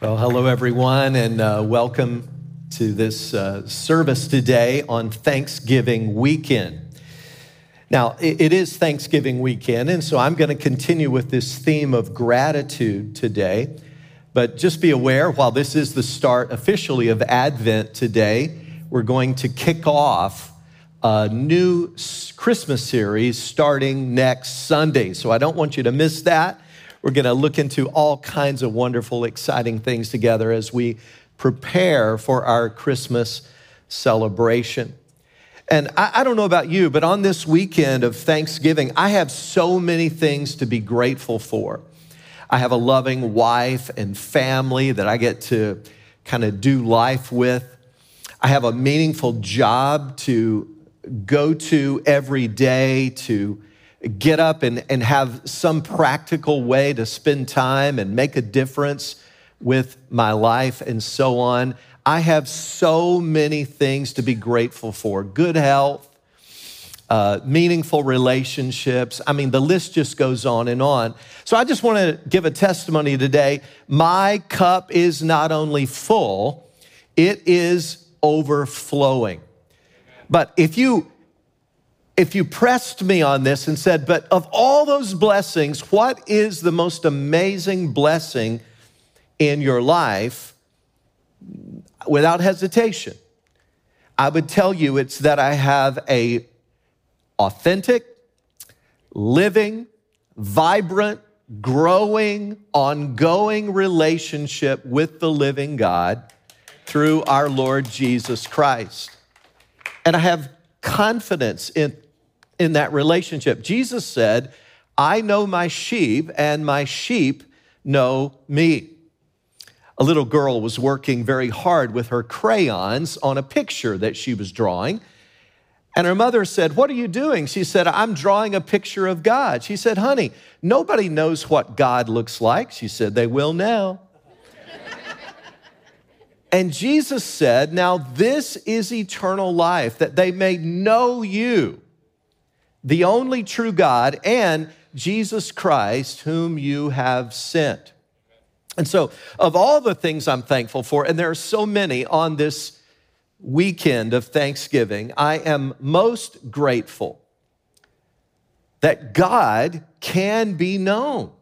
Well, hello, everyone, and uh, welcome to this uh, service today on Thanksgiving weekend. Now, it is Thanksgiving weekend, and so I'm going to continue with this theme of gratitude today. But just be aware, while this is the start officially of Advent today, we're going to kick off a new Christmas series starting next Sunday. So I don't want you to miss that. We're going to look into all kinds of wonderful, exciting things together as we prepare for our Christmas celebration. And I, I, don't know about you, but on this weekend of Thanksgiving, I have so many things to be grateful for. I have a loving wife and family that I get to kind of do life with. I have a meaningful job to go to every day to get up and, and have some practical way to spend time and make a difference with my life and so on. I have so many things to be grateful for good health, uh, meaningful relationships. I mean, the list just goes on and on. So I just want to give a testimony today. My cup is not only full, it is overflowing. But if you if you pressed me on this and said, but of all those blessings, what is the most amazing blessing in your life? Without hesitation, I would tell you it's that I have a authentic, living, vibrant, growing, ongoing relationship with the living God through our Lord Jesus Christ. And I have confidence in in that relationship. Jesus said, I know my sheep, and my sheep know me. A little girl was working very hard with her crayons on a picture that she was drawing. And her mother said, What are you doing? She said, I'm drawing a picture of God. She said, Honey, nobody knows what God looks like. She said, They will now. and Jesus said, Now this is eternal life, that they may know you the only true God, and Jesus Christ, whom you have sent. And so, of all the things I'm thankful for, and there are so many on this weekend of Thanksgiving, I am most grateful that God can be known.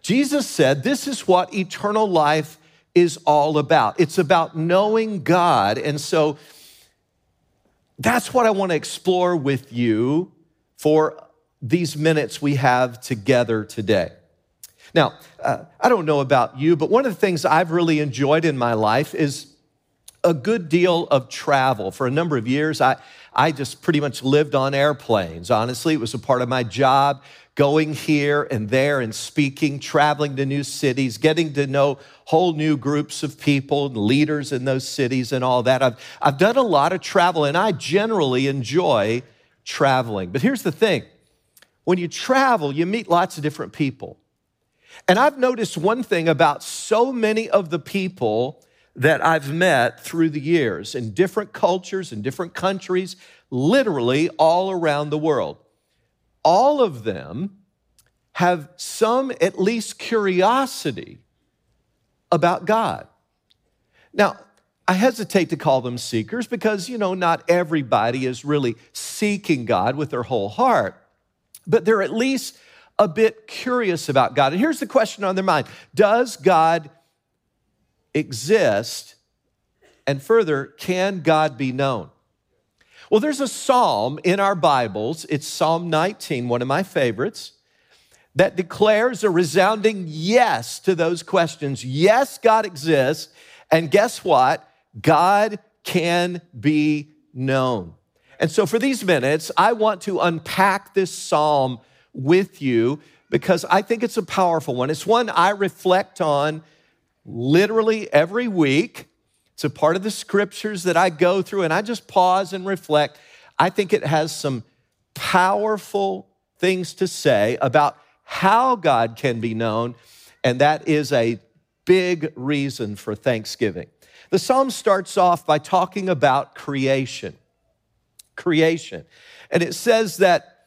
Jesus said, This is what eternal life is all about. It's about knowing God. And so, that's what I want to explore with you for these minutes we have together today. Now, uh, I don't know about you, but one of the things I've really enjoyed in my life is a good deal of travel. For a number of years, I, I just pretty much lived on airplanes. Honestly, it was a part of my job going here and there and speaking, traveling to new cities, getting to know whole new groups of people and leaders in those cities and all that. I've, I've done a lot of travel and I generally enjoy traveling. But here's the thing when you travel, you meet lots of different people. And I've noticed one thing about so many of the people that I've met through the years in different cultures, in different countries, literally all around the world. All of them have some, at least, curiosity about God. Now, I hesitate to call them seekers because, you know, not everybody is really seeking God with their whole heart, but they're at least a bit curious about God. And here's the question on their mind Does God exist? And further, can God be known? Well, there's a psalm in our Bibles, it's Psalm 19, one of my favorites, that declares a resounding yes to those questions. Yes, God exists. And guess what? God can be known. And so, for these minutes, I want to unpack this psalm with you because I think it's a powerful one. It's one I reflect on literally every week. It's a part of the scriptures that I go through and I just pause and reflect. I think it has some powerful things to say about how God can be known, and that is a big reason for Thanksgiving. The psalm starts off by talking about creation. Creation. And it says that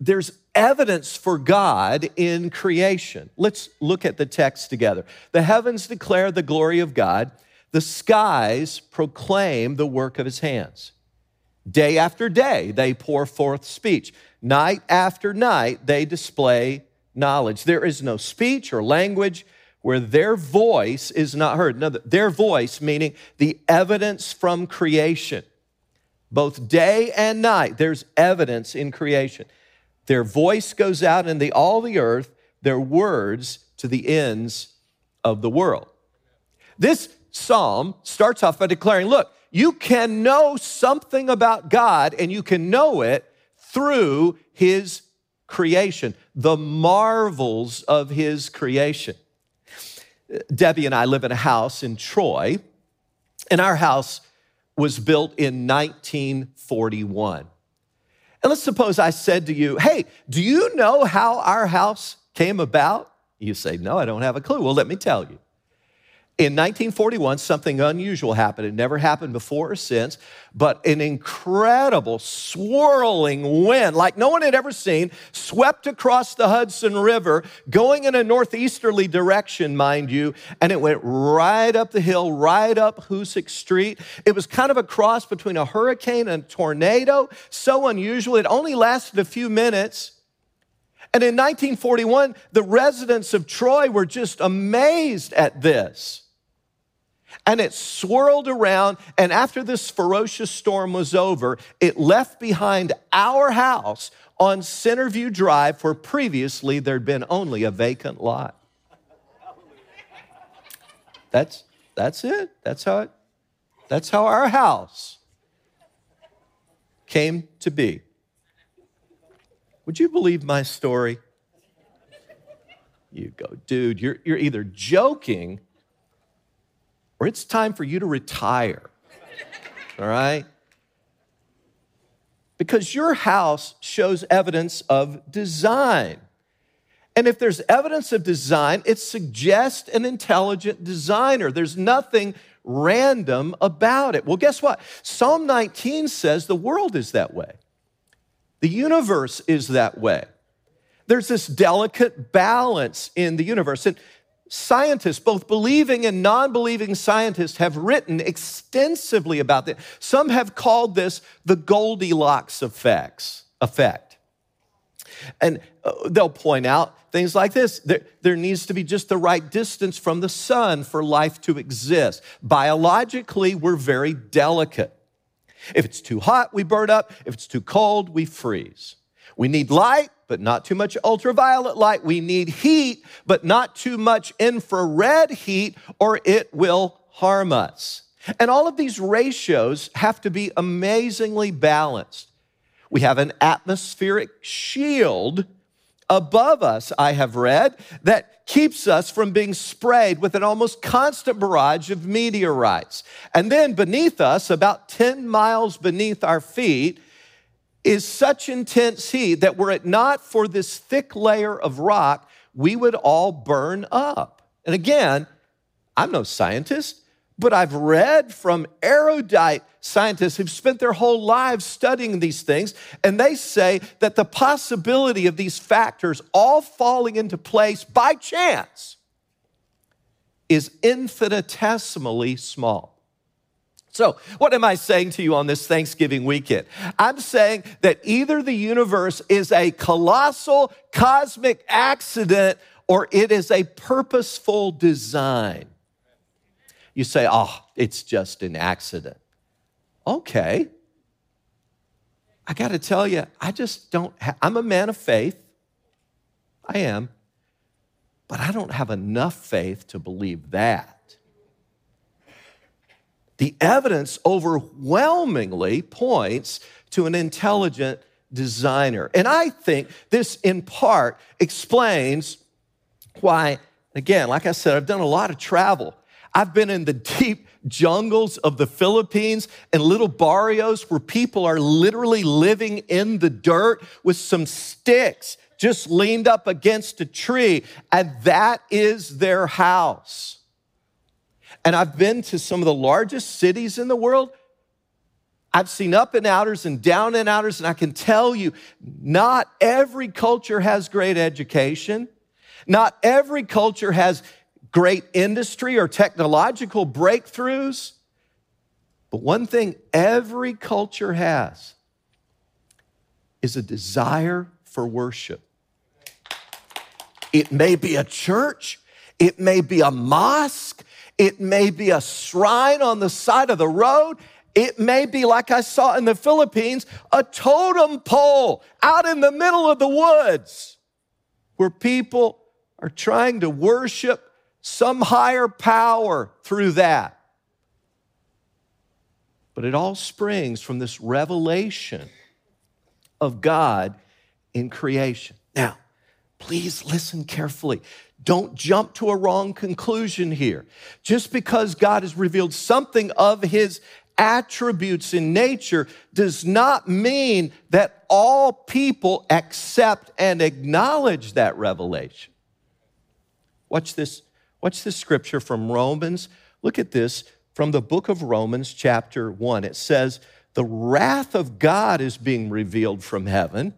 there's evidence for God in creation. Let's look at the text together. The heavens declare the glory of God, the skies proclaim the work of his hands. Day after day, they pour forth speech. Night after night, they display knowledge. There is no speech or language where their voice is not heard. No, their voice, meaning the evidence from creation. Both day and night, there's evidence in creation. Their voice goes out in the, all the earth, their words to the ends of the world. This psalm starts off by declaring, look, you can know something about God and you can know it through his creation, the marvels of his creation. Debbie and I live in a house in Troy, and our house was built in 1941. And let's suppose I said to you, Hey, do you know how our house came about? You say, No, I don't have a clue. Well, let me tell you. In 1941, something unusual happened. It never happened before or since, but an incredible swirling wind, like no one had ever seen, swept across the Hudson River, going in a northeasterly direction, mind you, and it went right up the hill, right up Hoosick Street. It was kind of a cross between a hurricane and a tornado, so unusual. It only lasted a few minutes. And in 1941, the residents of Troy were just amazed at this and it swirled around. And after this ferocious storm was over, it left behind our house on Centerview Drive, where previously there'd been only a vacant lot. That's, that's it. That's how it, that's how our house came to be. Would you believe my story? You go, dude, you're, you're either joking or it's time for you to retire. All right? Because your house shows evidence of design. And if there's evidence of design, it suggests an intelligent designer. There's nothing random about it. Well, guess what? Psalm 19 says the world is that way, the universe is that way. There's this delicate balance in the universe. And Scientists, both believing and non believing scientists, have written extensively about this. Some have called this the Goldilocks effects, effect. And uh, they'll point out things like this there, there needs to be just the right distance from the sun for life to exist. Biologically, we're very delicate. If it's too hot, we burn up. If it's too cold, we freeze. We need light, but not too much ultraviolet light. We need heat, but not too much infrared heat, or it will harm us. And all of these ratios have to be amazingly balanced. We have an atmospheric shield above us, I have read, that keeps us from being sprayed with an almost constant barrage of meteorites. And then beneath us, about 10 miles beneath our feet, is such intense heat that were it not for this thick layer of rock, we would all burn up. And again, I'm no scientist, but I've read from erudite scientists who've spent their whole lives studying these things, and they say that the possibility of these factors all falling into place by chance is infinitesimally small. So, what am I saying to you on this Thanksgiving weekend? I'm saying that either the universe is a colossal cosmic accident or it is a purposeful design. You say, oh, it's just an accident. Okay. I got to tell you, I just don't, ha- I'm a man of faith. I am. But I don't have enough faith to believe that. The evidence overwhelmingly points to an intelligent designer. And I think this, in part, explains why, again, like I said, I've done a lot of travel. I've been in the deep jungles of the Philippines and little barrios where people are literally living in the dirt with some sticks just leaned up against a tree, and that is their house. And I've been to some of the largest cities in the world. I've seen up and outers and down and outers, and I can tell you, not every culture has great education. Not every culture has great industry or technological breakthroughs. But one thing every culture has is a desire for worship. It may be a church, it may be a mosque, it may be a shrine on the side of the road. It may be, like I saw in the Philippines, a totem pole out in the middle of the woods where people are trying to worship some higher power through that. But it all springs from this revelation of God in creation. Now, please listen carefully. Don't jump to a wrong conclusion here. Just because God has revealed something of his attributes in nature does not mean that all people accept and acknowledge that revelation. Watch this. Watch this scripture from Romans. Look at this from the book of Romans, chapter 1. It says, The wrath of God is being revealed from heaven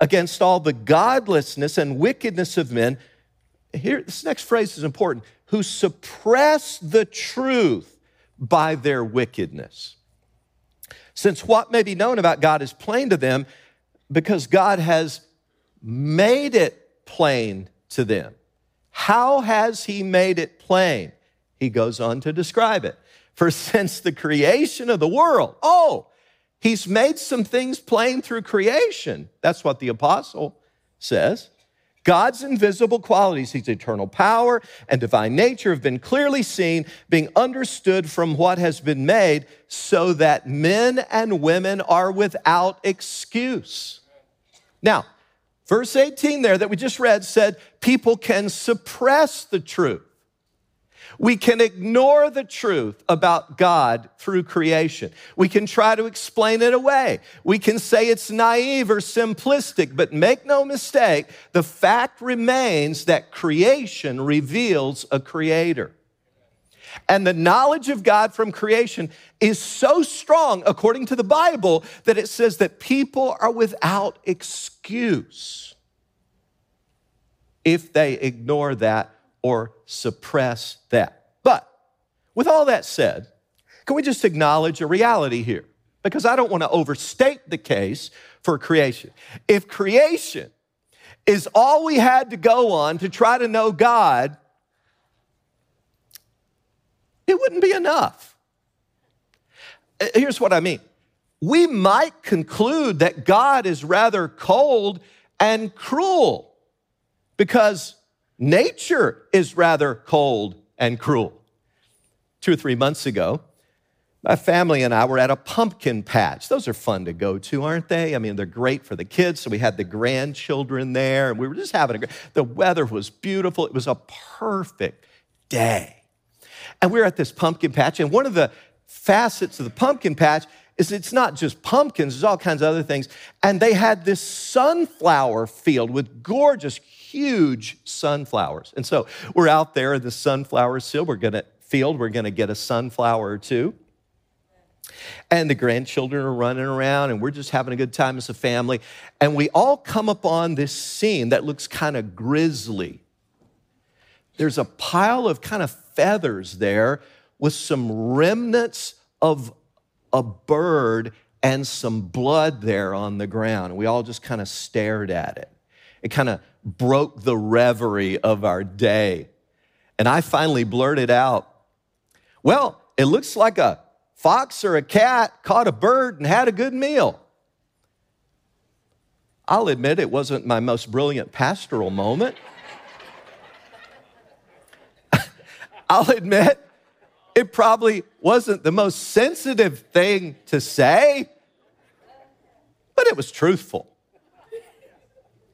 against all the godlessness and wickedness of men. Here, this next phrase is important who suppress the truth by their wickedness. Since what may be known about God is plain to them, because God has made it plain to them. How has He made it plain? He goes on to describe it. For since the creation of the world, oh, He's made some things plain through creation. That's what the apostle says. God's invisible qualities, his eternal power and divine nature, have been clearly seen, being understood from what has been made, so that men and women are without excuse. Now, verse 18 there that we just read said people can suppress the truth. We can ignore the truth about God through creation. We can try to explain it away. We can say it's naive or simplistic, but make no mistake, the fact remains that creation reveals a creator. And the knowledge of God from creation is so strong, according to the Bible, that it says that people are without excuse if they ignore that or suppress that. But with all that said, can we just acknowledge a reality here? Because I don't want to overstate the case for creation. If creation is all we had to go on to try to know God, it wouldn't be enough. Uh, here's what I mean we might conclude that God is rather cold and cruel because Nature is rather cold and cruel. Two or three months ago, my family and I were at a pumpkin patch. Those are fun to go to, aren't they? I mean, they're great for the kids. So we had the grandchildren there, and we were just having a great. the weather was beautiful. It was a perfect day. And we were at this pumpkin patch, and one of the facets of the pumpkin patch is it's not just pumpkins, there's all kinds of other things. And they had this sunflower field with gorgeous, huge sunflowers. And so we're out there in the sunflower field. We're gonna field. We're gonna get a sunflower or two. And the grandchildren are running around, and we're just having a good time as a family. And we all come upon this scene that looks kind of grisly. There's a pile of kind of feathers there with some remnants of a bird and some blood there on the ground. We all just kind of stared at it. It kind of broke the reverie of our day. And I finally blurted out, Well, it looks like a fox or a cat caught a bird and had a good meal. I'll admit it wasn't my most brilliant pastoral moment. I'll admit it probably wasn't the most sensitive thing to say, but it was truthful.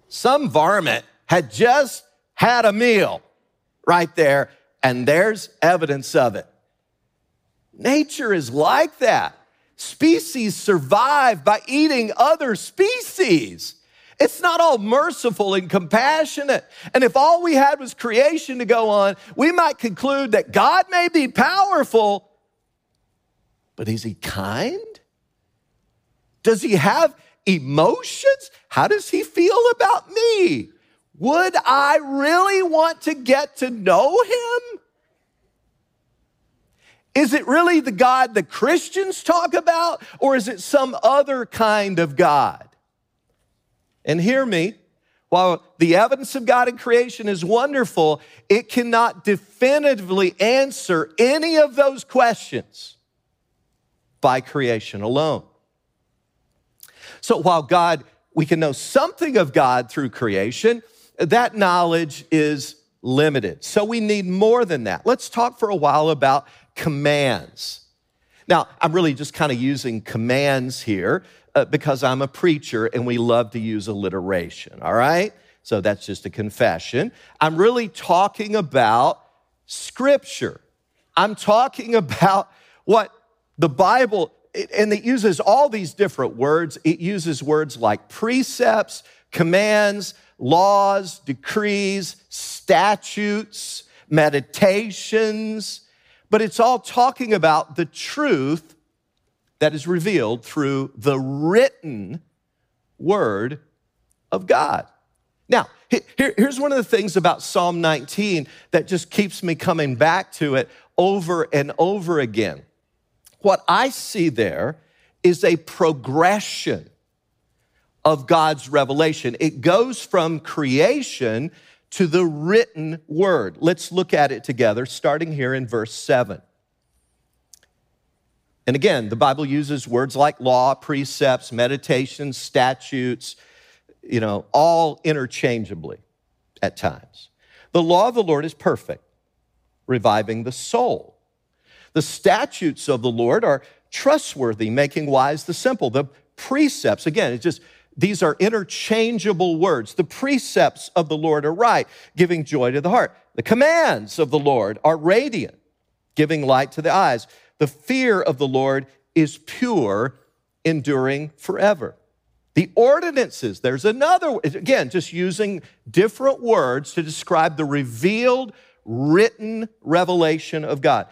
Some varmint had just had a meal right there, and there's evidence of it. Nature is like that. Species survive by eating other species. It's not all merciful and compassionate. And if all we had was creation to go on, we might conclude that God may be powerful, but is he kind? Does he have emotions? How does he feel about me? Would I really want to get to know him? Is it really the God the Christians talk about, or is it some other kind of God? And hear me, while the evidence of God in creation is wonderful, it cannot definitively answer any of those questions by creation alone. So while God, we can know something of God through creation, that knowledge is limited. So we need more than that. Let's talk for a while about commands. Now, I'm really just kind of using commands here uh, because I'm a preacher and we love to use alliteration, all right? So that's just a confession. I'm really talking about scripture. I'm talking about what the Bible, and it uses all these different words. It uses words like precepts, commands, laws, decrees, statutes, meditations, but it's all talking about the truth that is revealed through the written word of God. Now, here, here's one of the things about Psalm 19 that just keeps me coming back to it over and over again. What I see there is a progression of God's revelation. It goes from creation to the written word. Let's look at it together, starting here in verse 7. And again, the Bible uses words like law, precepts, meditations, statutes, you know, all interchangeably at times. The law of the Lord is perfect, reviving the soul. The statutes of the Lord are trustworthy, making wise the simple. The precepts, again, it's just these are interchangeable words. The precepts of the Lord are right, giving joy to the heart. The commands of the Lord are radiant, giving light to the eyes. The fear of the Lord is pure, enduring forever. The ordinances, there's another, again, just using different words to describe the revealed, written revelation of God,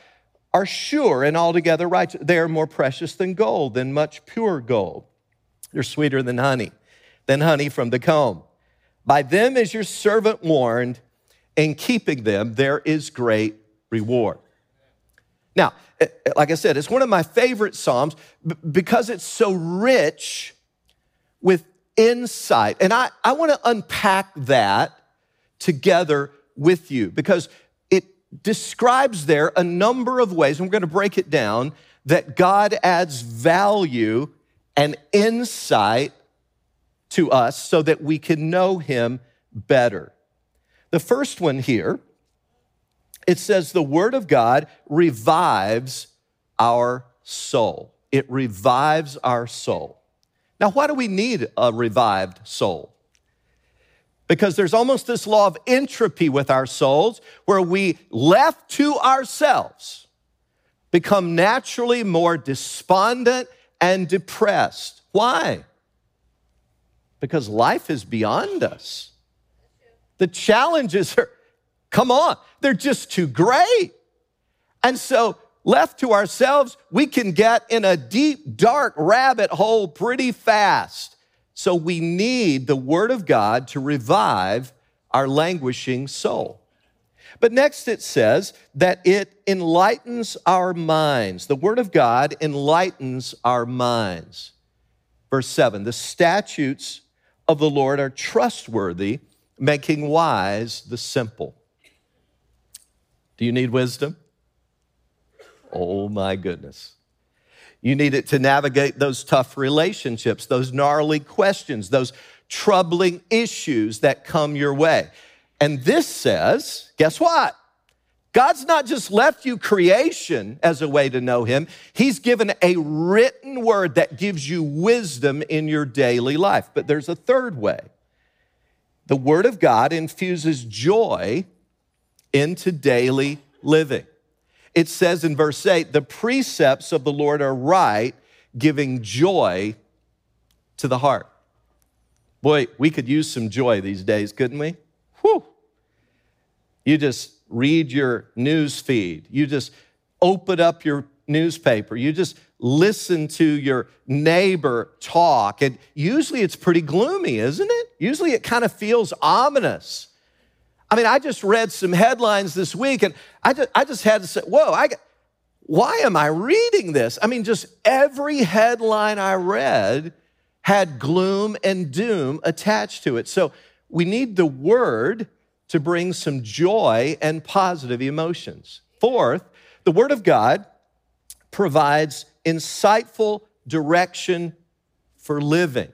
are sure and altogether righteous. They are more precious than gold, than much pure gold. They're sweeter than honey, than honey from the comb. By them is your servant warned, in keeping them there is great reward. Now, eh, eh, like I said, it's one of my favorite Psalms because it's so rich with insight. And I, I want to unpack that together with you because it describes there a number of ways, and we're going to break it down, that God adds value and insight to us so that we can know him better. The first one here, it says the word of God revives our soul. It revives our soul. Now, why do we need a revived soul? Because there's almost this law of entropy with our souls where we, left to ourselves, become naturally more despondent and depressed. Why? Because life is beyond us. The challenges are, come on, they're just too great. And so, left to ourselves, we can get in a deep, dark rabbit hole pretty fast. So, we need the Word of God to revive our languishing soul. But next it says that it enlightens our minds. The Word of God enlightens our minds. Verse 7 the statutes of the Lord are trustworthy, making wise the simple. Do you need wisdom? Oh my goodness. You need it to navigate those tough relationships, those gnarly questions, those troubling issues that come your way. And this says, guess what? God's not just left you creation as a way to know Him, He's given a written word that gives you wisdom in your daily life. But there's a third way. The Word of God infuses joy into daily living. It says in verse 8, the precepts of the Lord are right, giving joy to the heart. Boy, we could use some joy these days, couldn't we? Whew. You just read your news feed. You just open up your newspaper. You just listen to your neighbor talk. And usually it's pretty gloomy, isn't it? Usually it kind of feels ominous. I mean, I just read some headlines this week and I just, I just had to say, whoa, I, why am I reading this? I mean, just every headline I read had gloom and doom attached to it. So we need the word to bring some joy and positive emotions. Fourth, the word of God provides insightful direction for living.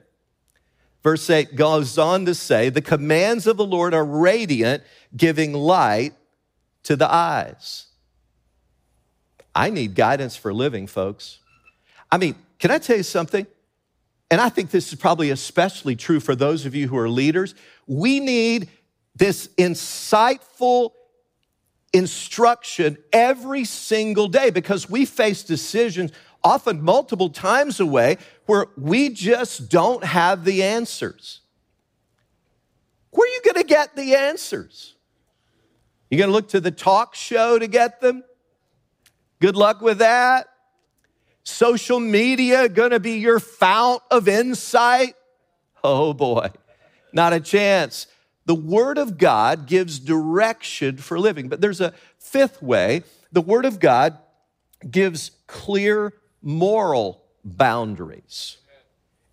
Verse 8 goes on to say, The commands of the Lord are radiant, giving light to the eyes. I need guidance for living, folks. I mean, can I tell you something? And I think this is probably especially true for those of you who are leaders. We need this insightful instruction every single day because we face decisions often multiple times away where we just don't have the answers. Where are you going to get the answers? You going to look to the talk show to get them? Good luck with that. Social media going to be your fount of insight? Oh boy, not a chance. The Word of God gives direction for living. But there's a fifth way. The Word of God gives clear moral boundaries.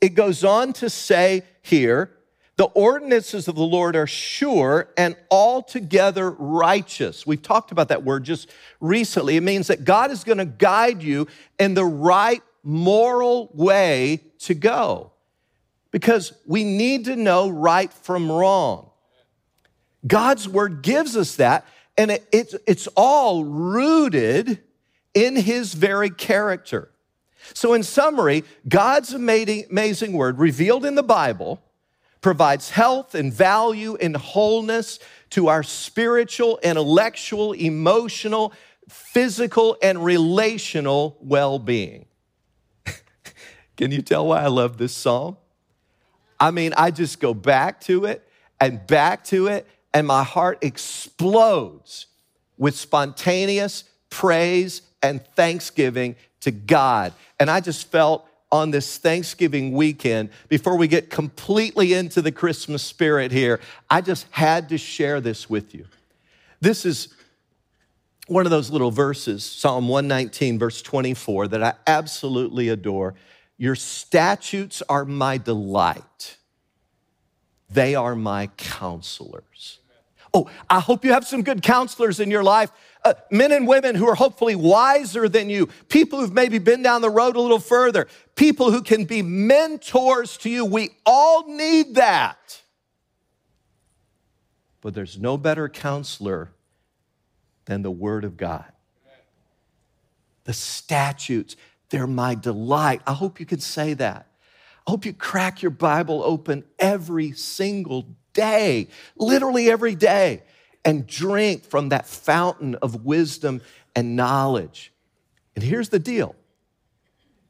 It goes on to say here, the ordinances of the Lord are sure and altogether righteous. We've talked about that word just recently. It means that God is going to guide you in the right moral way to go because we need to know right from wrong. God's word gives us that, and it, it's, it's all rooted in his very character. So, in summary, God's amazing, word revealed in the Bible provides health and value and wholeness to our spiritual, intellectual, emotional, physical, and relational well being. Can you tell why I love this psalm? I mean, I just go back to it and back to it and my heart explodes with spontaneous praise and thanksgiving to God. And I just felt on this Thanksgiving weekend, before we get completely into the Christmas spirit here, I just had to share this with you. This is one of those little verses, Psalm 119, verse 24, that I absolutely adore. Your statutes are my delight, they are my counselors. Oh, I hope you have some good counselors in your life. Uh, men and women who are hopefully wiser than you, people who've maybe been down the road a little further, people who can be mentors to you. We all need that. But there's no better counselor than the Word of God. The statutes, they're my delight. I hope you can say that. I hope you crack your Bible open every single day, literally every day, and drink from that fountain of wisdom and knowledge. And here's the deal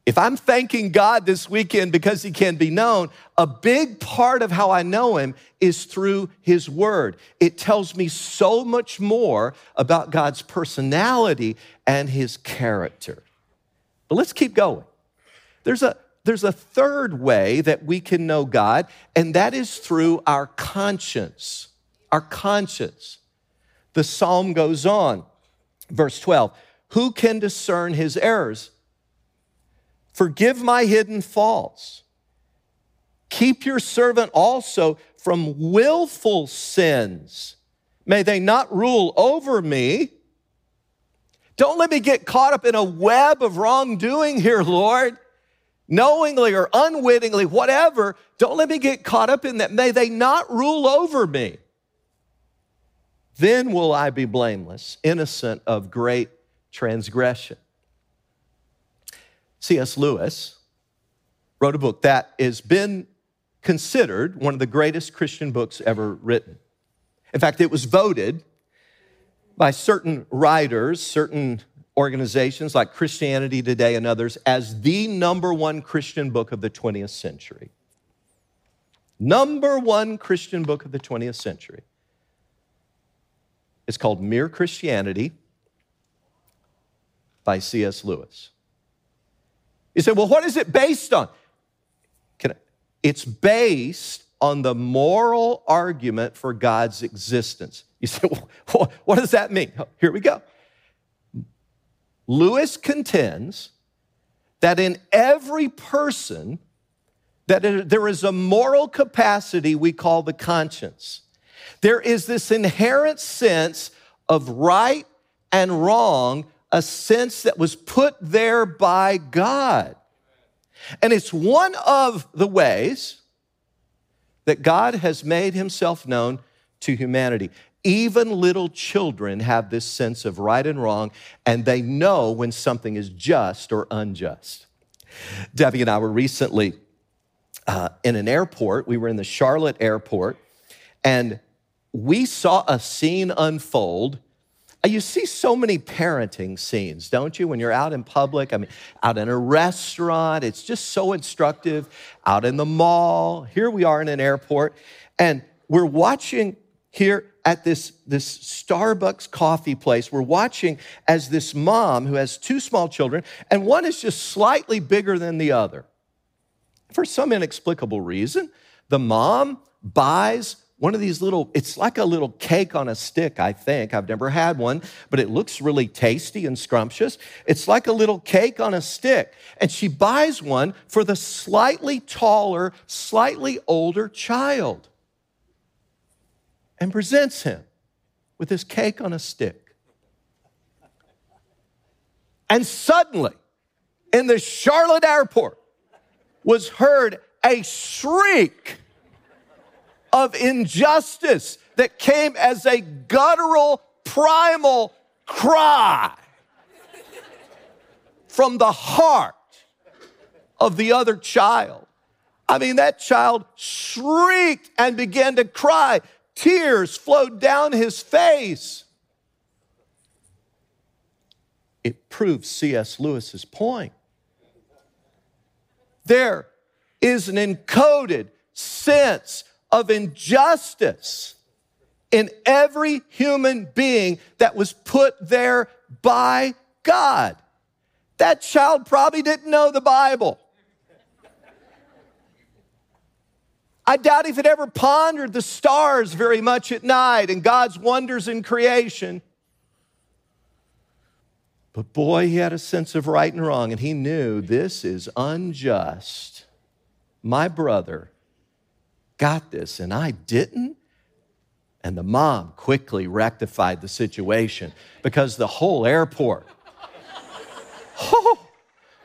if I'm thanking God this weekend because He can be known, a big part of how I know Him is through His Word. It tells me so much more about God's personality and His character. But let's keep going. There's a, there's a third way that we can know God, and that is through our conscience. Our conscience. The psalm goes on, verse 12 Who can discern his errors? Forgive my hidden faults. Keep your servant also from willful sins. May they not rule over me. Don't let me get caught up in a web of wrongdoing here, Lord knowingly or unwittingly, whatever, don't let me get caught up in that. May they not rule over me. Then will I be blameless, innocent of great transgression. C.S. Lewis wrote a book that has been considered one of the greatest Christian books ever written. In fact, it was voted by certain writers, certain organizations like Christianity Today and others as the number one Christian book of the 20th century. Number one Christian book of the 20th century. It's called Mere Christianity. by C.S. Lewis. You say, well, what is it based on? I, it's based on the moral argument for God's existence. You say, well, what does that mean? Oh, here we go. Lewis contends that in every person that there is a moral capacity we call the conscience. There is this inherent sense of right and wrong, a sense that was put there by God. And it's one of the ways that God has made himself known to humanity. Even little children have this sense of right and wrong, and they know when something is just or unjust. Debbie and I were recently uh, in an airport. We were in the Charlotte airport, and we saw a scene unfold. Uh, you see so many parenting scenes, don't you, when you're out in public? I mean, out in a restaurant, it's just so instructive. Out in the mall, here we are in an airport, and we're watching here at this, this Starbucks coffee place. We're watching as this mom who has two small children, and one is just slightly bigger than the other. For some inexplicable reason, the mom buys one of these little, it's like a little cake on a stick, I think. I've never had one, but it looks really tasty and scrumptious. It's like a little cake on a stick. And she buys one for the slightly taller, slightly older child and presents him with this cake on a stick. And suddenly, in the Charlotte airport, was heard a shriek of injustice that came as a guttural, primal cry from the heart of the other child. I mean, that child shrieked and began to cry. Tears flowed down his face. It proves C.S. Lewis's point. There is an encoded sense of injustice in every human being that was put there by God. That child probably didn't know the Bible. I doubt if it ever pondered the stars very much at night and God's wonders in creation. But boy, he had a sense of right and wrong, and he knew this is unjust. My brother got this, and I didn't. And the mom quickly rectified the situation because the whole airport, oh,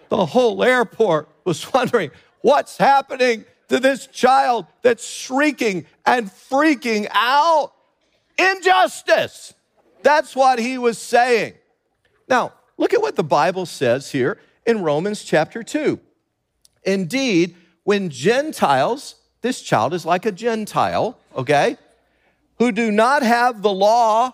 the whole airport was wondering what's happening to this child that's shrieking and freaking out. Injustice. That's what he was saying. Now, Look at what the Bible says here in Romans chapter 2. Indeed, when Gentiles, this child is like a Gentile, okay, who do not have the law,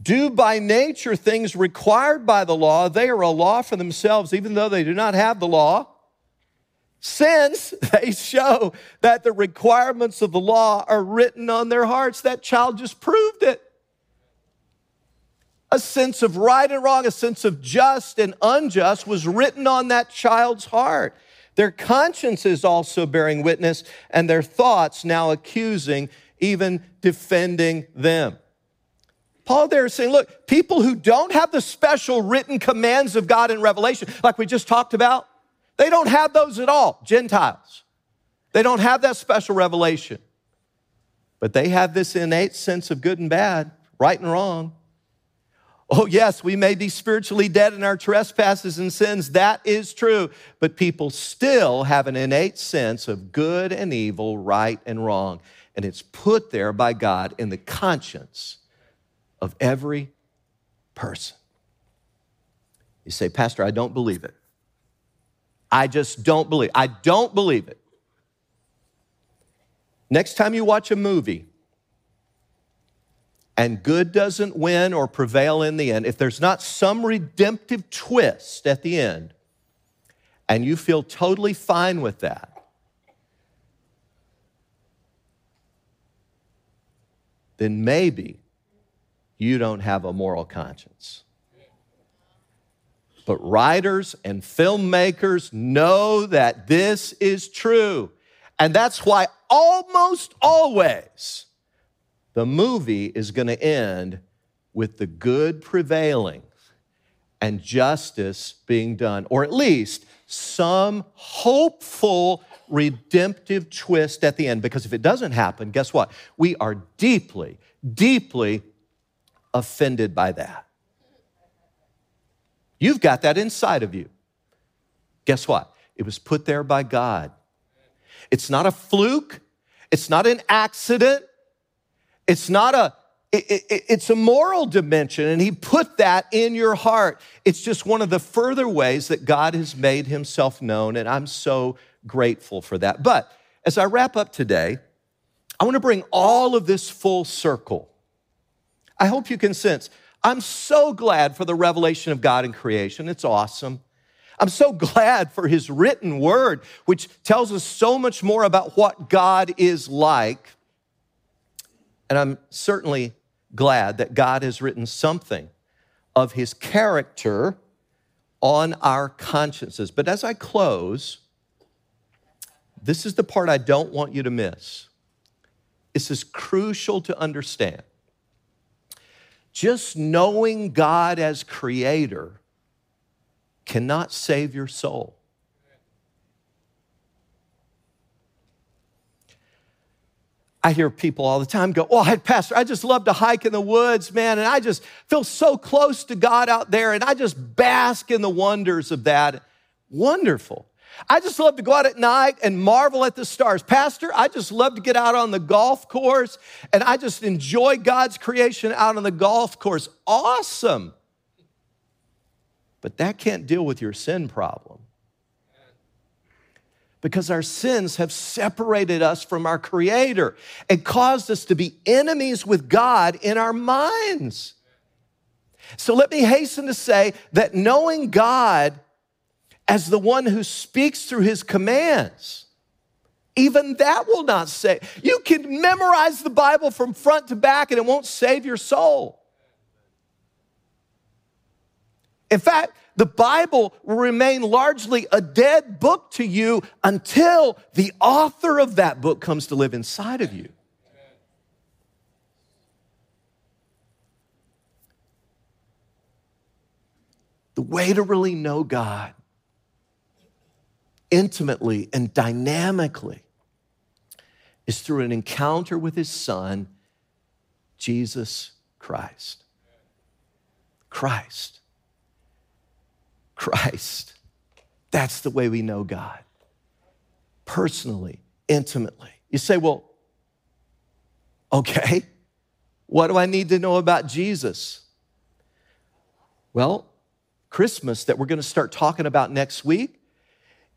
do by nature things required by the law, they are a law for themselves, even though they do not have the law. Since they show that the requirements of the law are written on their hearts, that child just proved it a sense of right and wrong, a sense of just and unjust was written on that child's heart. Their consciences also bearing witness, and their thoughts now accusing, even defending them. Paul there is saying, look, people who don't have the special written commands of God in Revelation, like we just talked about, they don't have those at all. Gentiles. They don't have that special revelation. But they have this innate sense of good and bad, right and wrong. Oh, yes, we may be spiritually dead in our trespasses and sins. That is true. But people still have an innate sense of good and evil, right and wrong. And it's put there by God in the conscience of every person. You say, Pastor, I don't believe it. I just don't believe. I don't believe it. Next time you watch a movie, and good doesn't win or prevail in the end, if there's not some redemptive twist at the end, and you feel totally fine with that, then maybe you don't have a moral conscience. but writers and filmmakers know that this is true. And that's why almost always the movie is going to end with the good prevailing and justice being done, or at least some hopeful redemptive twist at the end. Because if it doesn't happen, guess what? We are deeply, deeply offended by that. You've got that inside of you. Guess what? It was put there by God. It's not a fluke, it's not an accident, it's not a it, it, it's a moral dimension, and He put that in your heart. It's just one of the further ways that God has made Himself known, and I'm so grateful for that. But as I wrap up today, I want to bring all of this full circle. I hope you can sense I'm so glad for the revelation of God in creation. It's awesome. I'm so glad for his written word, which tells us so much more about what God is like. And I'm certainly glad that God has written something of his character on our consciences. But as I close, this is the part I don't want you to miss. This is crucial to understand. Just knowing God as creator cannot save your soul. I hear people all the time go, Oh, Pastor, I just love to hike in the woods, man, and I just feel so close to God out there, and I just bask in the wonders of that. Wonderful. I just love to go out at night and marvel at the stars. Pastor, I just love to get out on the golf course and I just enjoy God's creation out on the golf course. Awesome. But that can't deal with your sin problem. Because our sins have separated us from our Creator and caused us to be enemies with God in our minds. So let me hasten to say that knowing God as the one who speaks through his commands. Even that will not save. You can memorize the Bible from front to back and it won't save your soul. In fact, the Bible will remain largely a dead book to you until the author of that book comes to live inside of you. The way to really know God intimately and dynamically is through an encounter with his son, Jesus Christ. Christ. Christ. That's the way we know God. Personally, intimately. You say, well, okay, what do I need to know about Jesus? Well, Christmas, that we're going to start talking about next week,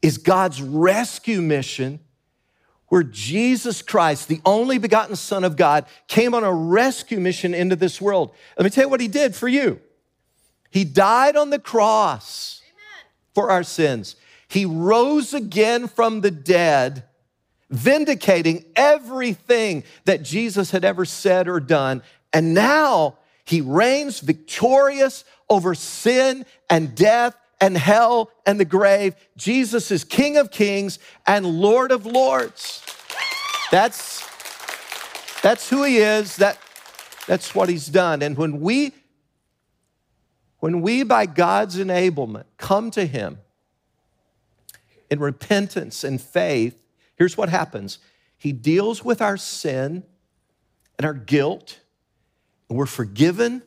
is God's rescue mission where Jesus Christ, the only begotten Son of God, came on a rescue mission into this world. Let me tell you what he did for you. He died on the cross Amen. for our sins. He rose again from the dead, vindicating everything that Jesus had ever said or done. And now he reigns victorious over sin and death and hell and the grave. Jesus is King of kings and Lord of lords. That's, that's who he is. That, that's what he's done. And when we, when we, by God's enablement, come to him in repentance and faith, here's what happens. He deals with our sin and our guilt, and we're forgiven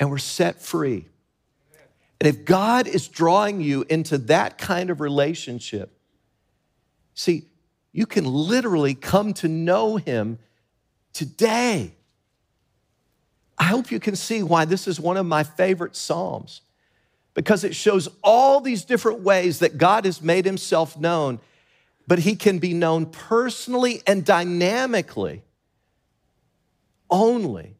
and we're set free. And if God is drawing you into that kind of relationship, see, you can literally come to know Him today. I hope you can see why this is one of my favorite Psalms because it shows all these different ways that God has made Himself known, but He can be known personally and dynamically only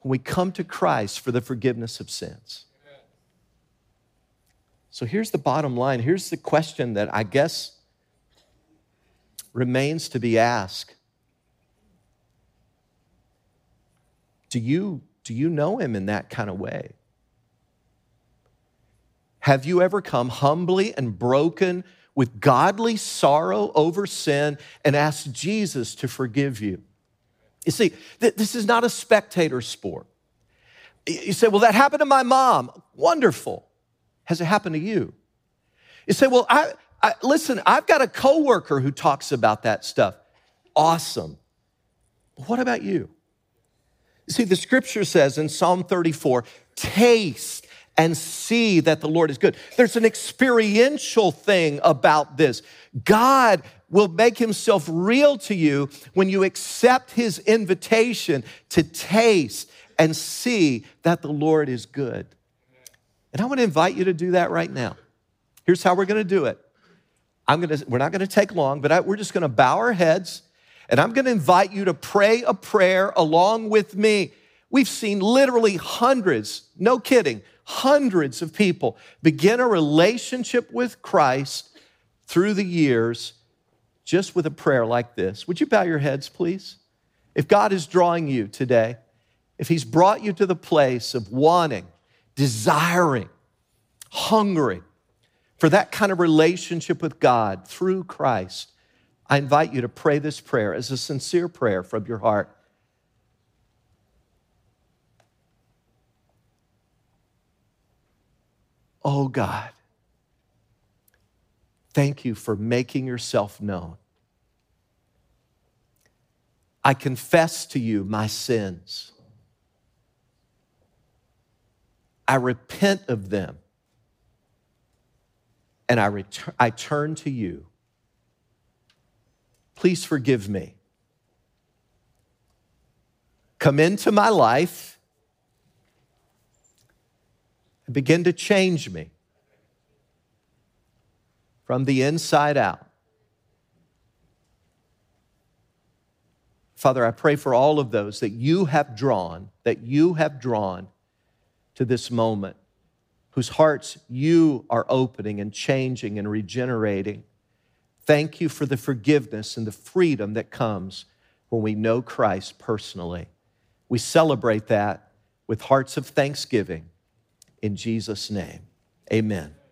when we come to Christ for the forgiveness of sins. So here's the bottom line. Here's the question that I guess remains to be asked. Do you, do you know him in that kind of way? Have you ever come humbly and broken with godly sorrow over sin and asked Jesus to forgive you? You see, this is not a spectator sport. You say, well, that happened to my mom. Wonderful. Has it happened to you? You say, well, I, I, listen, I've got a coworker who talks about that stuff. Awesome. What about? You see, the scripture says in Psalm 34 taste and see that the Lord is good. There's an experiential thing about this. God will make himself real to you when you accept his invitation to taste and see that the Lord is good. And I want to invite you to do that right now. Here's how we're going to do it. I'm going to, we're not going to take long, but I, we're just going to bow our heads and I'm going to invite you to pray a prayer along with me. We've seen literally hundreds, no kidding, hundreds of people begin a relationship with Christ through the years just with a prayer like this. Would you bow your heads, please? If God is drawing you today, if He's brought you to the place of wanting, desiring, hungering for that kind of relationship with God through Christ, I invite you to pray this prayer as a sincere prayer from your heart. Oh God, thank you for making yourself known. I confess to you my sins. I repent of them and I, return, I turn to you. Please forgive me. Come into my life and begin to change me from the inside out. Father, I pray for all of those that you have drawn, that you have drawn to this moment, whose hearts you are opening and changing and regenerating. Thank you for the forgiveness and the freedom that comes when we know Christ personally. We celebrate that with hearts of thanksgiving in Jesus' name. Amen.